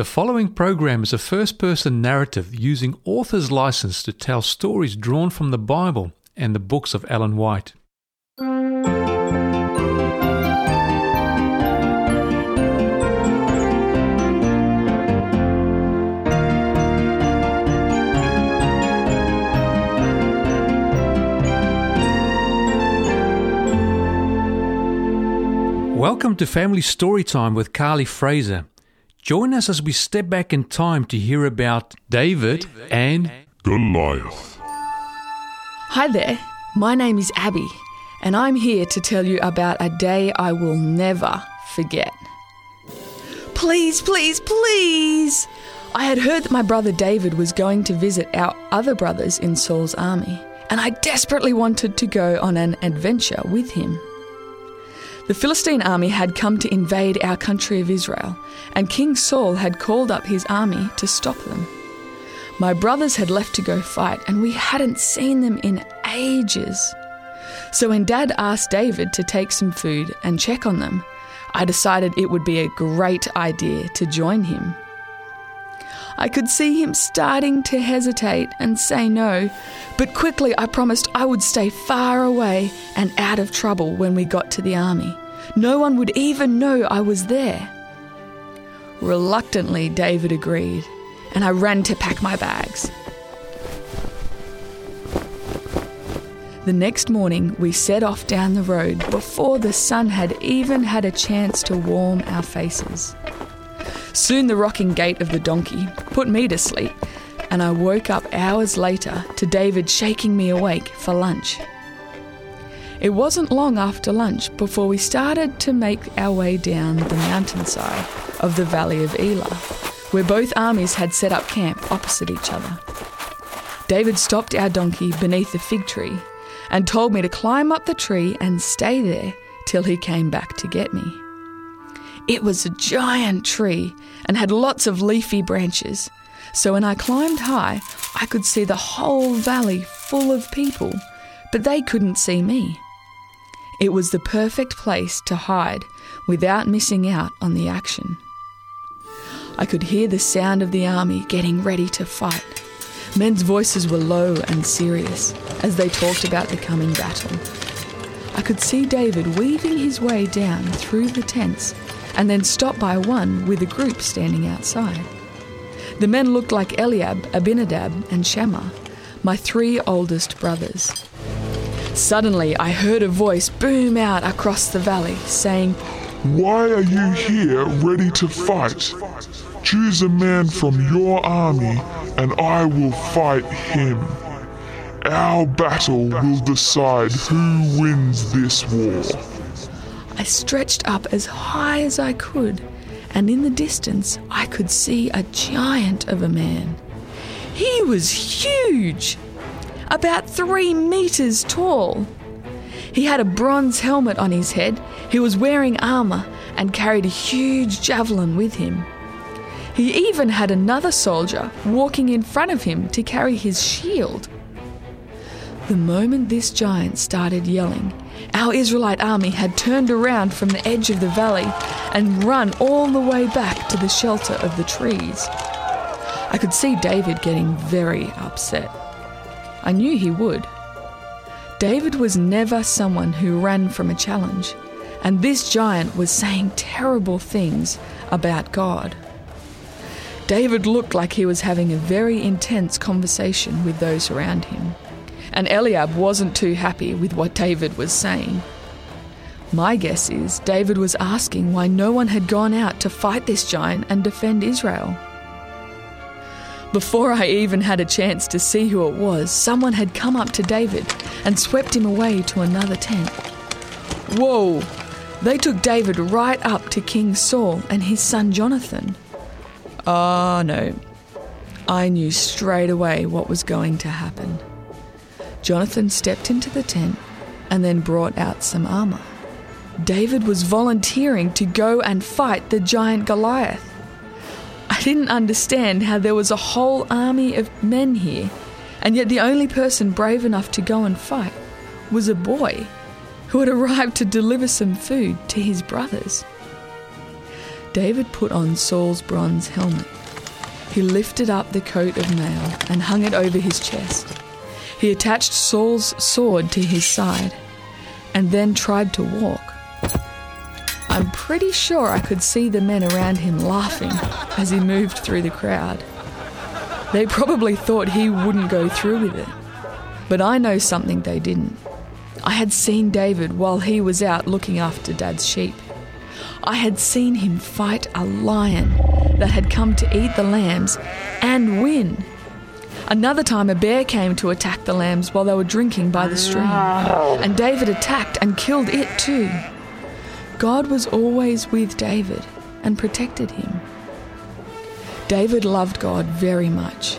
The following program is a first person narrative using author's license to tell stories drawn from the Bible and the books of Ellen White. Welcome to Family Storytime with Carly Fraser. Join us as we step back in time to hear about David and Goliath. Hi there, my name is Abby, and I'm here to tell you about a day I will never forget. Please, please, please! I had heard that my brother David was going to visit our other brothers in Saul's army, and I desperately wanted to go on an adventure with him. The Philistine army had come to invade our country of Israel, and King Saul had called up his army to stop them. My brothers had left to go fight, and we hadn't seen them in ages. So when Dad asked David to take some food and check on them, I decided it would be a great idea to join him. I could see him starting to hesitate and say no, but quickly I promised I would stay far away and out of trouble when we got to the army. No one would even know I was there. Reluctantly, David agreed, and I ran to pack my bags. The next morning, we set off down the road before the sun had even had a chance to warm our faces. Soon the rocking gait of the donkey put me to sleep, and I woke up hours later to David shaking me awake for lunch. It wasn't long after lunch before we started to make our way down the mountainside of the Valley of Elah, where both armies had set up camp opposite each other. David stopped our donkey beneath a fig tree and told me to climb up the tree and stay there till he came back to get me. It was a giant tree and had lots of leafy branches, so when I climbed high, I could see the whole valley full of people, but they couldn't see me. It was the perfect place to hide without missing out on the action. I could hear the sound of the army getting ready to fight. Men's voices were low and serious as they talked about the coming battle. I could see David weaving his way down through the tents and then stop by one with a group standing outside. The men looked like Eliab, Abinadab, and Shammah, my three oldest brothers. Suddenly, I heard a voice boom out across the valley saying, Why are you here ready to fight? Choose a man from your army, and I will fight him. Our battle will decide who wins this war. I stretched up as high as I could, and in the distance I could see a giant of a man. He was huge, about three meters tall. He had a bronze helmet on his head, he was wearing armour, and carried a huge javelin with him. He even had another soldier walking in front of him to carry his shield. The moment this giant started yelling, our Israelite army had turned around from the edge of the valley and run all the way back to the shelter of the trees. I could see David getting very upset. I knew he would. David was never someone who ran from a challenge, and this giant was saying terrible things about God. David looked like he was having a very intense conversation with those around him, and Eliab wasn't too happy with what David was saying. My guess is David was asking why no one had gone out to fight this giant and defend Israel. Before I even had a chance to see who it was, someone had come up to David and swept him away to another tent. Whoa! They took David right up to King Saul and his son Jonathan. Ah, oh, no. I knew straight away what was going to happen. Jonathan stepped into the tent and then brought out some armour. David was volunteering to go and fight the giant Goliath. I didn't understand how there was a whole army of men here, and yet the only person brave enough to go and fight was a boy who had arrived to deliver some food to his brothers. David put on Saul's bronze helmet. He lifted up the coat of mail and hung it over his chest. He attached Saul's sword to his side and then tried to walk. I'm pretty sure I could see the men around him laughing as he moved through the crowd. They probably thought he wouldn't go through with it. But I know something they didn't. I had seen David while he was out looking after Dad's sheep. I had seen him fight a lion that had come to eat the lambs and win. Another time, a bear came to attack the lambs while they were drinking by the stream, ah. and David attacked and killed it too. God was always with David and protected him. David loved God very much,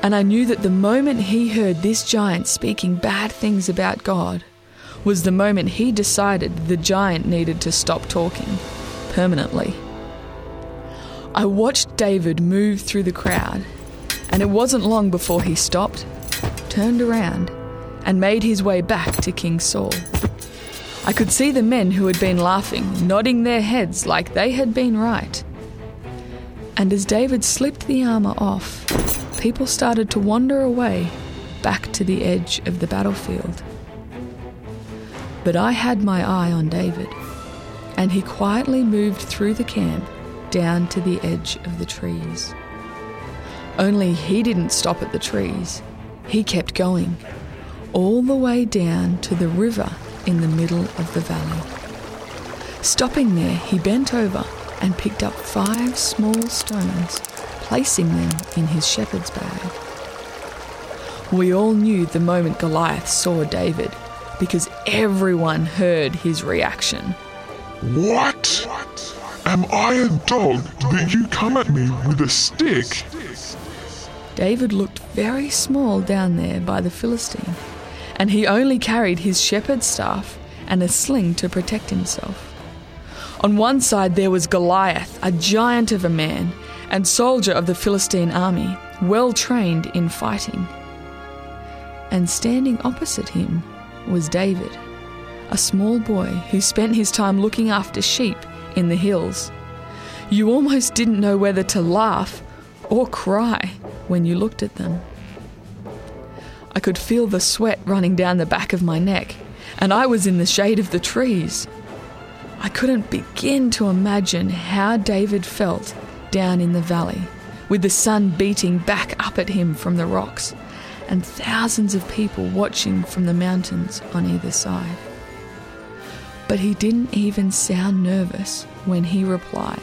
and I knew that the moment he heard this giant speaking bad things about God was the moment he decided the giant needed to stop talking permanently. I watched David move through the crowd, and it wasn't long before he stopped, turned around, and made his way back to King Saul. I could see the men who had been laughing nodding their heads like they had been right. And as David slipped the armour off, people started to wander away back to the edge of the battlefield. But I had my eye on David, and he quietly moved through the camp down to the edge of the trees. Only he didn't stop at the trees, he kept going, all the way down to the river in the middle of the valley. Stopping there, he bent over and picked up five small stones, placing them in his shepherd's bag. We all knew the moment Goliath saw David because everyone heard his reaction. What? Am I a dog that you come at me with a stick? David looked very small down there by the Philistine and he only carried his shepherd's staff and a sling to protect himself. On one side there was Goliath, a giant of a man and soldier of the Philistine army, well trained in fighting. And standing opposite him was David, a small boy who spent his time looking after sheep in the hills. You almost didn't know whether to laugh or cry when you looked at them. I could feel the sweat running down the back of my neck, and I was in the shade of the trees. I couldn't begin to imagine how David felt down in the valley, with the sun beating back up at him from the rocks, and thousands of people watching from the mountains on either side. But he didn't even sound nervous when he replied,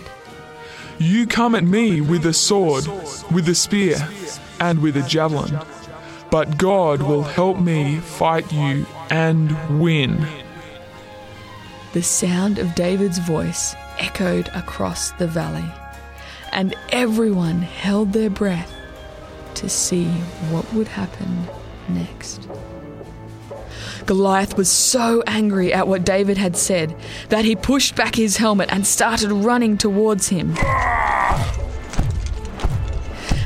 You come at me with a sword, with a spear, and with a javelin but God will help me fight you and win. The sound of David's voice echoed across the valley, and everyone held their breath to see what would happen next. Goliath was so angry at what David had said that he pushed back his helmet and started running towards him.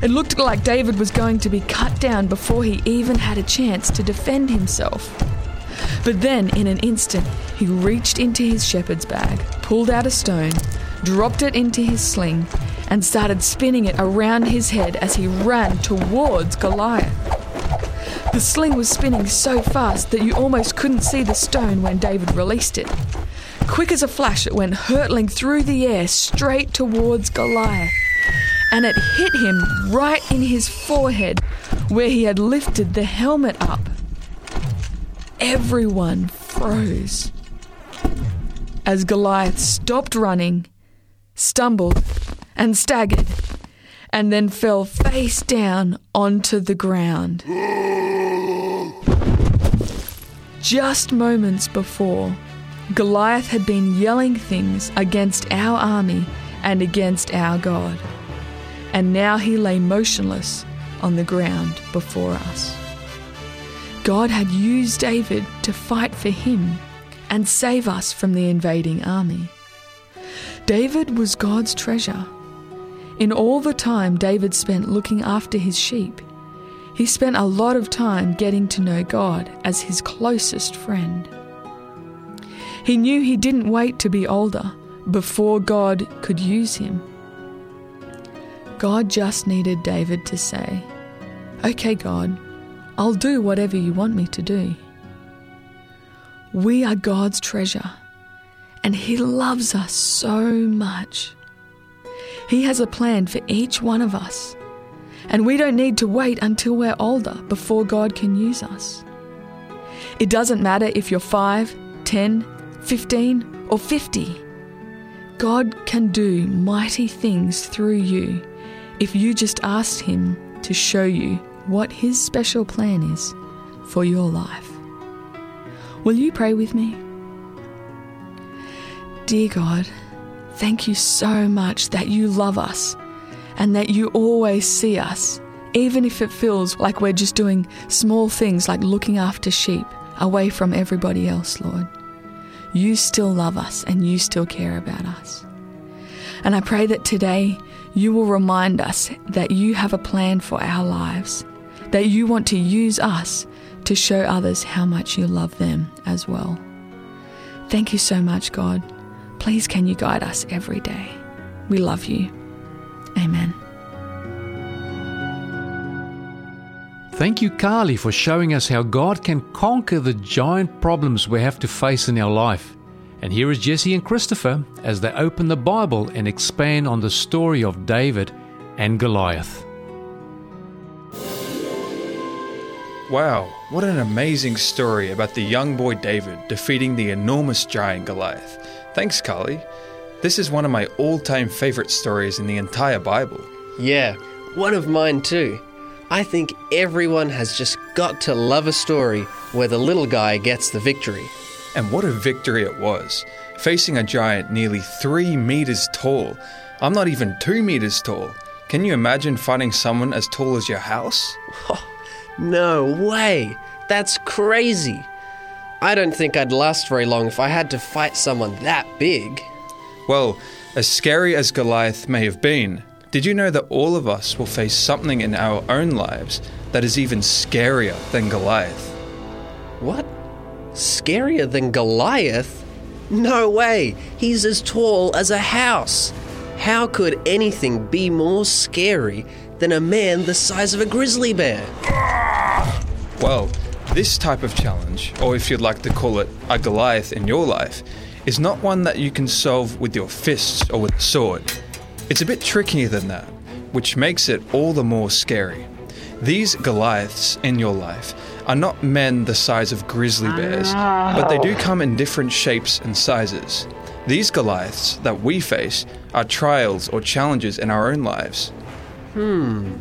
It looked like David was going to be cut down before he even had a chance to defend himself. But then, in an instant, he reached into his shepherd's bag, pulled out a stone, dropped it into his sling, and started spinning it around his head as he ran towards Goliath. The sling was spinning so fast that you almost couldn't see the stone when David released it. Quick as a flash, it went hurtling through the air straight towards Goliath and it hit him right in his forehead where he had lifted the helmet up. Everyone froze. As Goliath stopped running, stumbled, and staggered, and then fell face down onto the ground. Just moments before, Goliath had been yelling things against our army and against our God and now he lay motionless on the ground before us. God had used David to fight for him and save us from the invading army. David was God's treasure. In all the time David spent looking after his sheep, he spent a lot of time getting to know God as his closest friend. He knew he didn't wait to be older before God could use him. God just needed David to say, Okay, God, I'll do whatever you want me to do. We are God's treasure, and He loves us so much. He has a plan for each one of us, and we don't need to wait until we're older before God can use us. It doesn't matter if you're 5, 10, 15, or 50. God can do mighty things through you if you just ask Him to show you what His special plan is for your life. Will you pray with me? Dear God, thank you so much that you love us and that you always see us, even if it feels like we're just doing small things like looking after sheep away from everybody else, Lord. You still love us and you still care about us. And I pray that today you will remind us that you have a plan for our lives, that you want to use us to show others how much you love them as well. Thank you so much, God. Please, can you guide us every day? We love you. Amen. Thank you, Carly, for showing us how God can conquer the giant problems we have to face in our life. And here is Jesse and Christopher as they open the Bible and expand on the story of David and Goliath. Wow, what an amazing story about the young boy David defeating the enormous giant Goliath. Thanks, Carly. This is one of my all time favorite stories in the entire Bible. Yeah, one of mine too. I think everyone has just got to love a story where the little guy gets the victory. And what a victory it was, facing a giant nearly three meters tall. I'm not even two meters tall. Can you imagine fighting someone as tall as your house? No way! That's crazy! I don't think I'd last very long if I had to fight someone that big. Well, as scary as Goliath may have been, did you know that all of us will face something in our own lives that is even scarier than Goliath? What? Scarier than Goliath? No way! He's as tall as a house! How could anything be more scary than a man the size of a grizzly bear? Well, this type of challenge, or if you'd like to call it a Goliath in your life, is not one that you can solve with your fists or with a sword. It's a bit trickier than that, which makes it all the more scary. These Goliaths in your life are not men the size of grizzly bears, but they do come in different shapes and sizes. These Goliaths that we face are trials or challenges in our own lives. Hmm.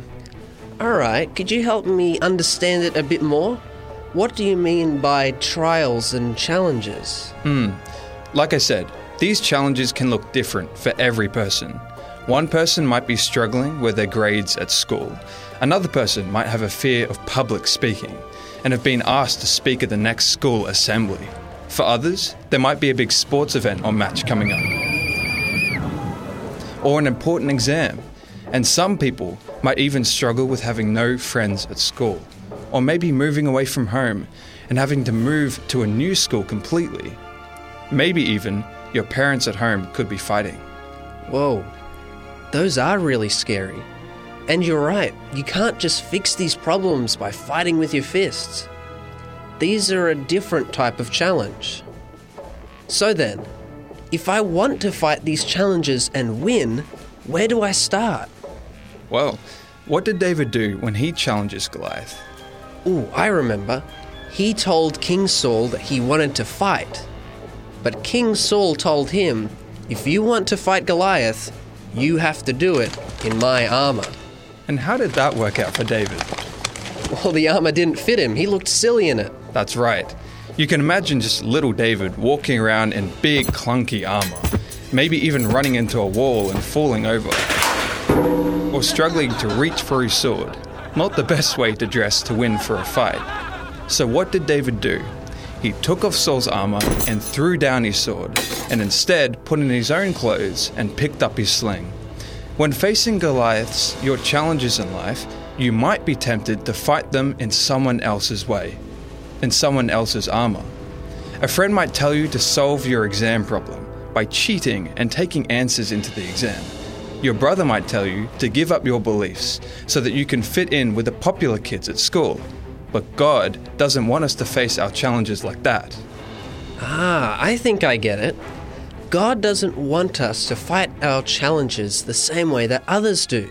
Alright, could you help me understand it a bit more? What do you mean by trials and challenges? Like I said, these challenges can look different for every person. One person might be struggling with their grades at school. Another person might have a fear of public speaking and have been asked to speak at the next school assembly. For others, there might be a big sports event or match coming up, or an important exam. And some people might even struggle with having no friends at school, or maybe moving away from home and having to move to a new school completely. Maybe even your parents at home could be fighting. Whoa, those are really scary. And you're right, you can't just fix these problems by fighting with your fists. These are a different type of challenge. So then, if I want to fight these challenges and win, where do I start? Well, what did David do when he challenges Goliath? Ooh, I remember. He told King Saul that he wanted to fight. But King Saul told him, if you want to fight Goliath, you have to do it in my armor. And how did that work out for David? Well, the armor didn't fit him. He looked silly in it. That's right. You can imagine just little David walking around in big, clunky armor, maybe even running into a wall and falling over, or struggling to reach for his sword. Not the best way to dress to win for a fight. So, what did David do? He took off Saul's armor and threw down his sword, and instead put in his own clothes and picked up his sling. When facing Goliaths, your challenges in life, you might be tempted to fight them in someone else's way, in someone else's armor. A friend might tell you to solve your exam problem, by cheating and taking answers into the exam. Your brother might tell you to give up your beliefs so that you can fit in with the popular kids at school. But God doesn't want us to face our challenges like that. Ah, I think I get it. God doesn't want us to fight our challenges the same way that others do.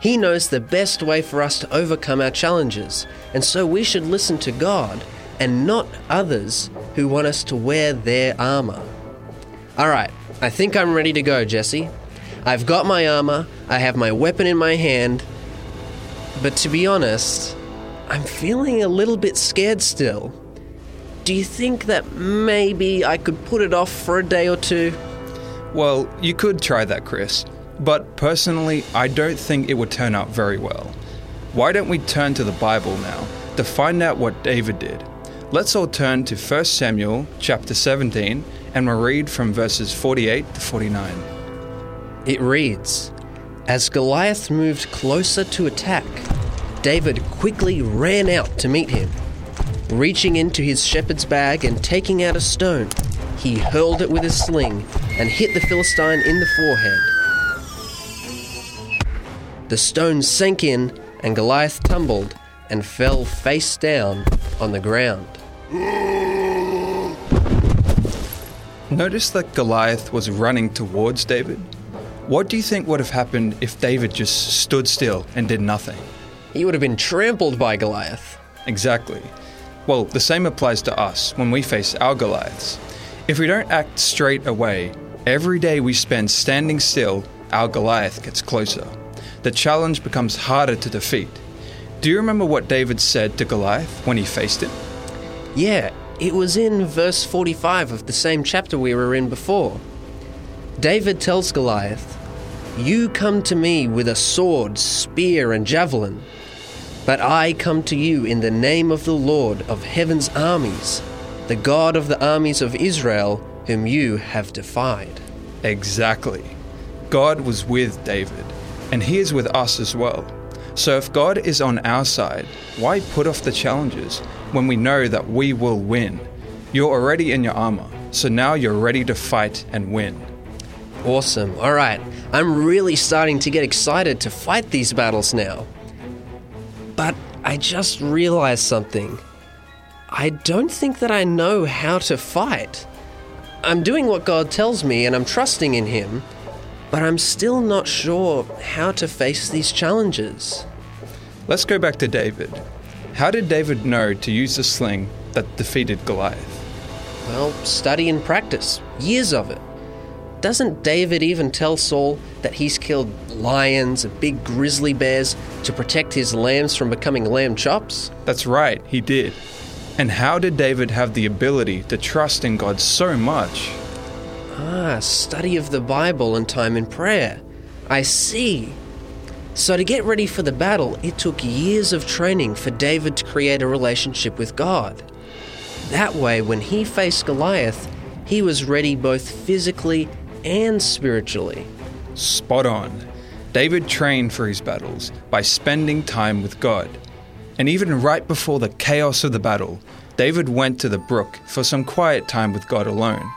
He knows the best way for us to overcome our challenges, and so we should listen to God and not others who want us to wear their armor. Alright, I think I'm ready to go, Jesse. I've got my armor, I have my weapon in my hand, but to be honest, I'm feeling a little bit scared still. Do you think that maybe I could put it off for a day or two? Well, you could try that, Chris, but personally, I don't think it would turn out very well. Why don't we turn to the Bible now to find out what David did? Let's all turn to 1 Samuel chapter 17 and we'll read from verses 48 to 49. It reads As Goliath moved closer to attack, David quickly ran out to meet him. Reaching into his shepherd's bag and taking out a stone, he hurled it with his sling and hit the Philistine in the forehead. The stone sank in, and Goliath tumbled and fell face down on the ground. Notice that Goliath was running towards David. What do you think would have happened if David just stood still and did nothing? He would have been trampled by Goliath. Exactly. Well, the same applies to us when we face our Goliaths. If we don't act straight away, every day we spend standing still, our Goliath gets closer. The challenge becomes harder to defeat. Do you remember what David said to Goliath when he faced him? Yeah, it was in verse 45 of the same chapter we were in before. David tells Goliath, You come to me with a sword, spear, and javelin, but I come to you in the name of the Lord of heaven's armies, the God of the armies of Israel, whom you have defied. Exactly. God was with David, and he is with us as well. So if God is on our side, why put off the challenges when we know that we will win? You're already in your armor, so now you're ready to fight and win. Awesome. All right. I'm really starting to get excited to fight these battles now. I just realized something. I don't think that I know how to fight. I'm doing what God tells me and I'm trusting in Him, but I'm still not sure how to face these challenges. Let's go back to David. How did David know to use the sling that defeated Goliath? Well, study and practice. Years of it. Doesn't David even tell Saul that he's killed lions and big grizzly bears to protect his lambs from becoming lamb chops? That's right, he did. And how did David have the ability to trust in God so much? Ah, study of the Bible and time in prayer. I see. So, to get ready for the battle, it took years of training for David to create a relationship with God. That way, when he faced Goliath, he was ready both physically and spiritually. Spot on. David trained for his battles by spending time with God. And even right before the chaos of the battle, David went to the brook for some quiet time with God alone.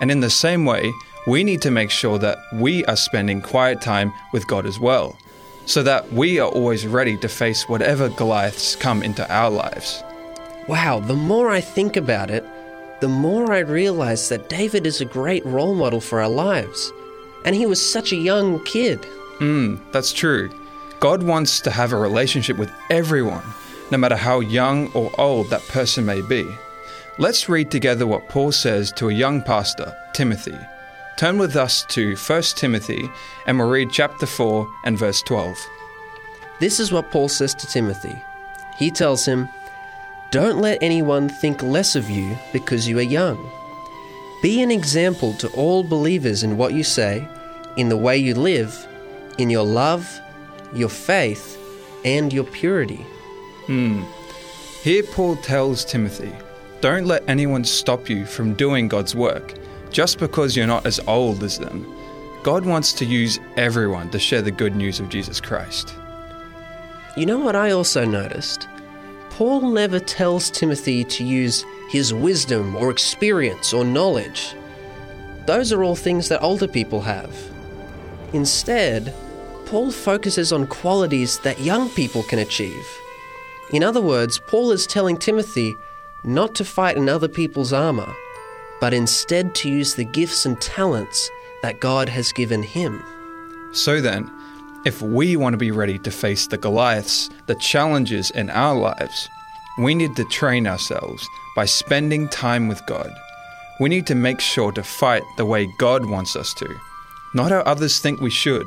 And in the same way, we need to make sure that we are spending quiet time with God as well, so that we are always ready to face whatever Goliaths come into our lives. Wow, the more I think about it, the more I realize that David is a great role model for our lives. And he was such a young kid. Hmm, that's true. God wants to have a relationship with everyone, no matter how young or old that person may be. Let's read together what Paul says to a young pastor, Timothy. Turn with us to 1 Timothy and we'll read chapter 4 and verse 12. This is what Paul says to Timothy. He tells him, Don't let anyone think less of you because you are young. Be an example to all believers in what you say, in the way you live, in your love, your faith, and your purity. Hmm. Here Paul tells Timothy, don't let anyone stop you from doing God's work just because you're not as old as them. God wants to use everyone to share the good news of Jesus Christ. You know what I also noticed? Paul never tells Timothy to use his wisdom or experience or knowledge. Those are all things that older people have. Instead, Paul focuses on qualities that young people can achieve. In other words, Paul is telling Timothy not to fight in other people's armour, but instead to use the gifts and talents that God has given him. So then, if we want to be ready to face the Goliaths, the challenges in our lives, we need to train ourselves by spending time with God. We need to make sure to fight the way God wants us to, not how others think we should.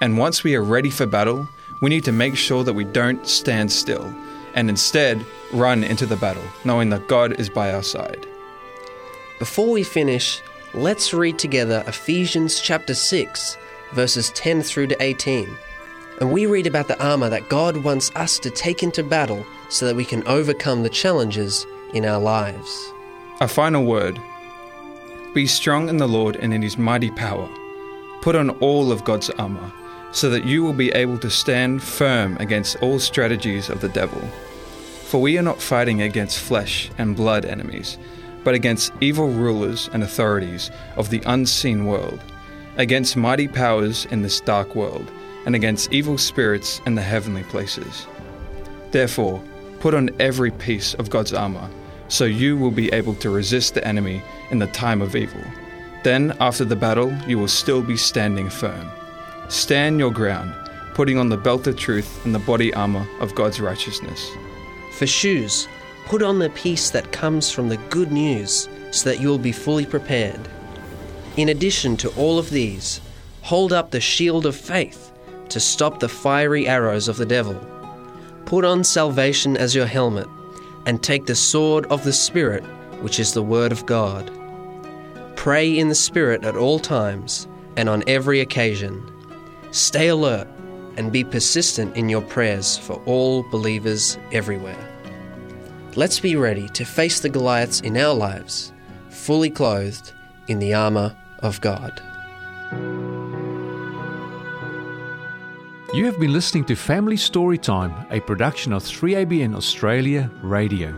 And once we are ready for battle, we need to make sure that we don't stand still and instead run into the battle, knowing that God is by our side. Before we finish, let's read together Ephesians chapter 6, verses 10 through to 18. And we read about the armour that God wants us to take into battle so that we can overcome the challenges in our lives. A final word Be strong in the Lord and in his mighty power. Put on all of God's armour, so that you will be able to stand firm against all strategies of the devil. For we are not fighting against flesh and blood enemies, but against evil rulers and authorities of the unseen world, against mighty powers in this dark world, and against evil spirits in the heavenly places. Therefore, put on every piece of God's armour, so you will be able to resist the enemy in the time of evil. Then, after the battle, you will still be standing firm. Stand your ground, putting on the belt of truth and the body armour of God's righteousness. For shoes, put on the peace that comes from the good news so that you will be fully prepared. In addition to all of these, hold up the shield of faith to stop the fiery arrows of the devil. Put on salvation as your helmet, and take the sword of the Spirit, which is the Word of God. Pray in the Spirit at all times and on every occasion. Stay alert and be persistent in your prayers for all believers everywhere. Let's be ready to face the Goliaths in our lives, fully clothed in the armour of God. You have been listening to Family Storytime, a production of 3ABN Australia Radio.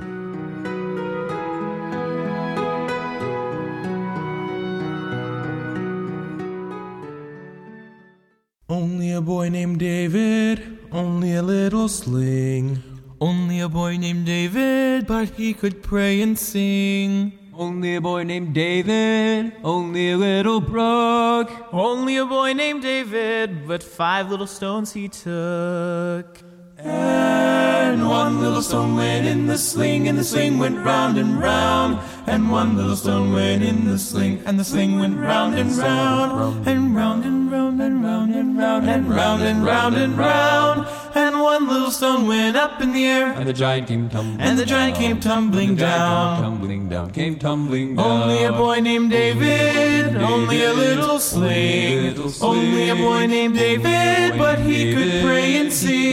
Only a boy named David, only a little sling. Only a boy named David, But he could pray and sing. Only a boy named David, only a little brook. Only a boy named David, but five little stones he took. And one little stone went in the sling, and the sling went round and round. And one little stone went in the sling, and the sling went round and round. And round and round and round and round and round and round and round. And one little stone went up in the air, And the giant came tumbling and the giant came tumbling And the giant down. Tumbling down, came tumbling down. Only a boy named David, only a little sling. Only a boy named David, but he could pray and sing.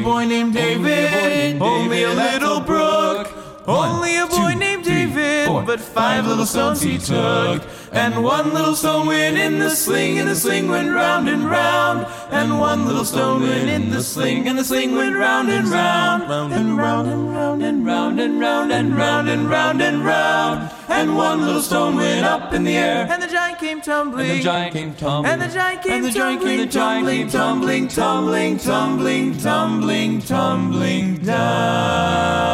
Pray and sing. Only a boy named David, only a little brook. Only a boy named David, but five little stones he took. And one little stone went in the sling, and the sling went round and round. And one little stone went in the sling, and the sling went round and round. And round and round and round and round and round and round and round. And one little stone went up in the air, and the giant came tumbling. And the giant came tumbling. And the giant came tumbling, tumbling, tumbling, tumbling, tumbling, tumbling, tumbling down.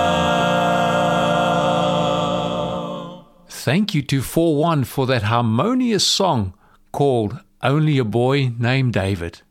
Thank you to 4 1 for that harmonious song called Only a Boy Named David.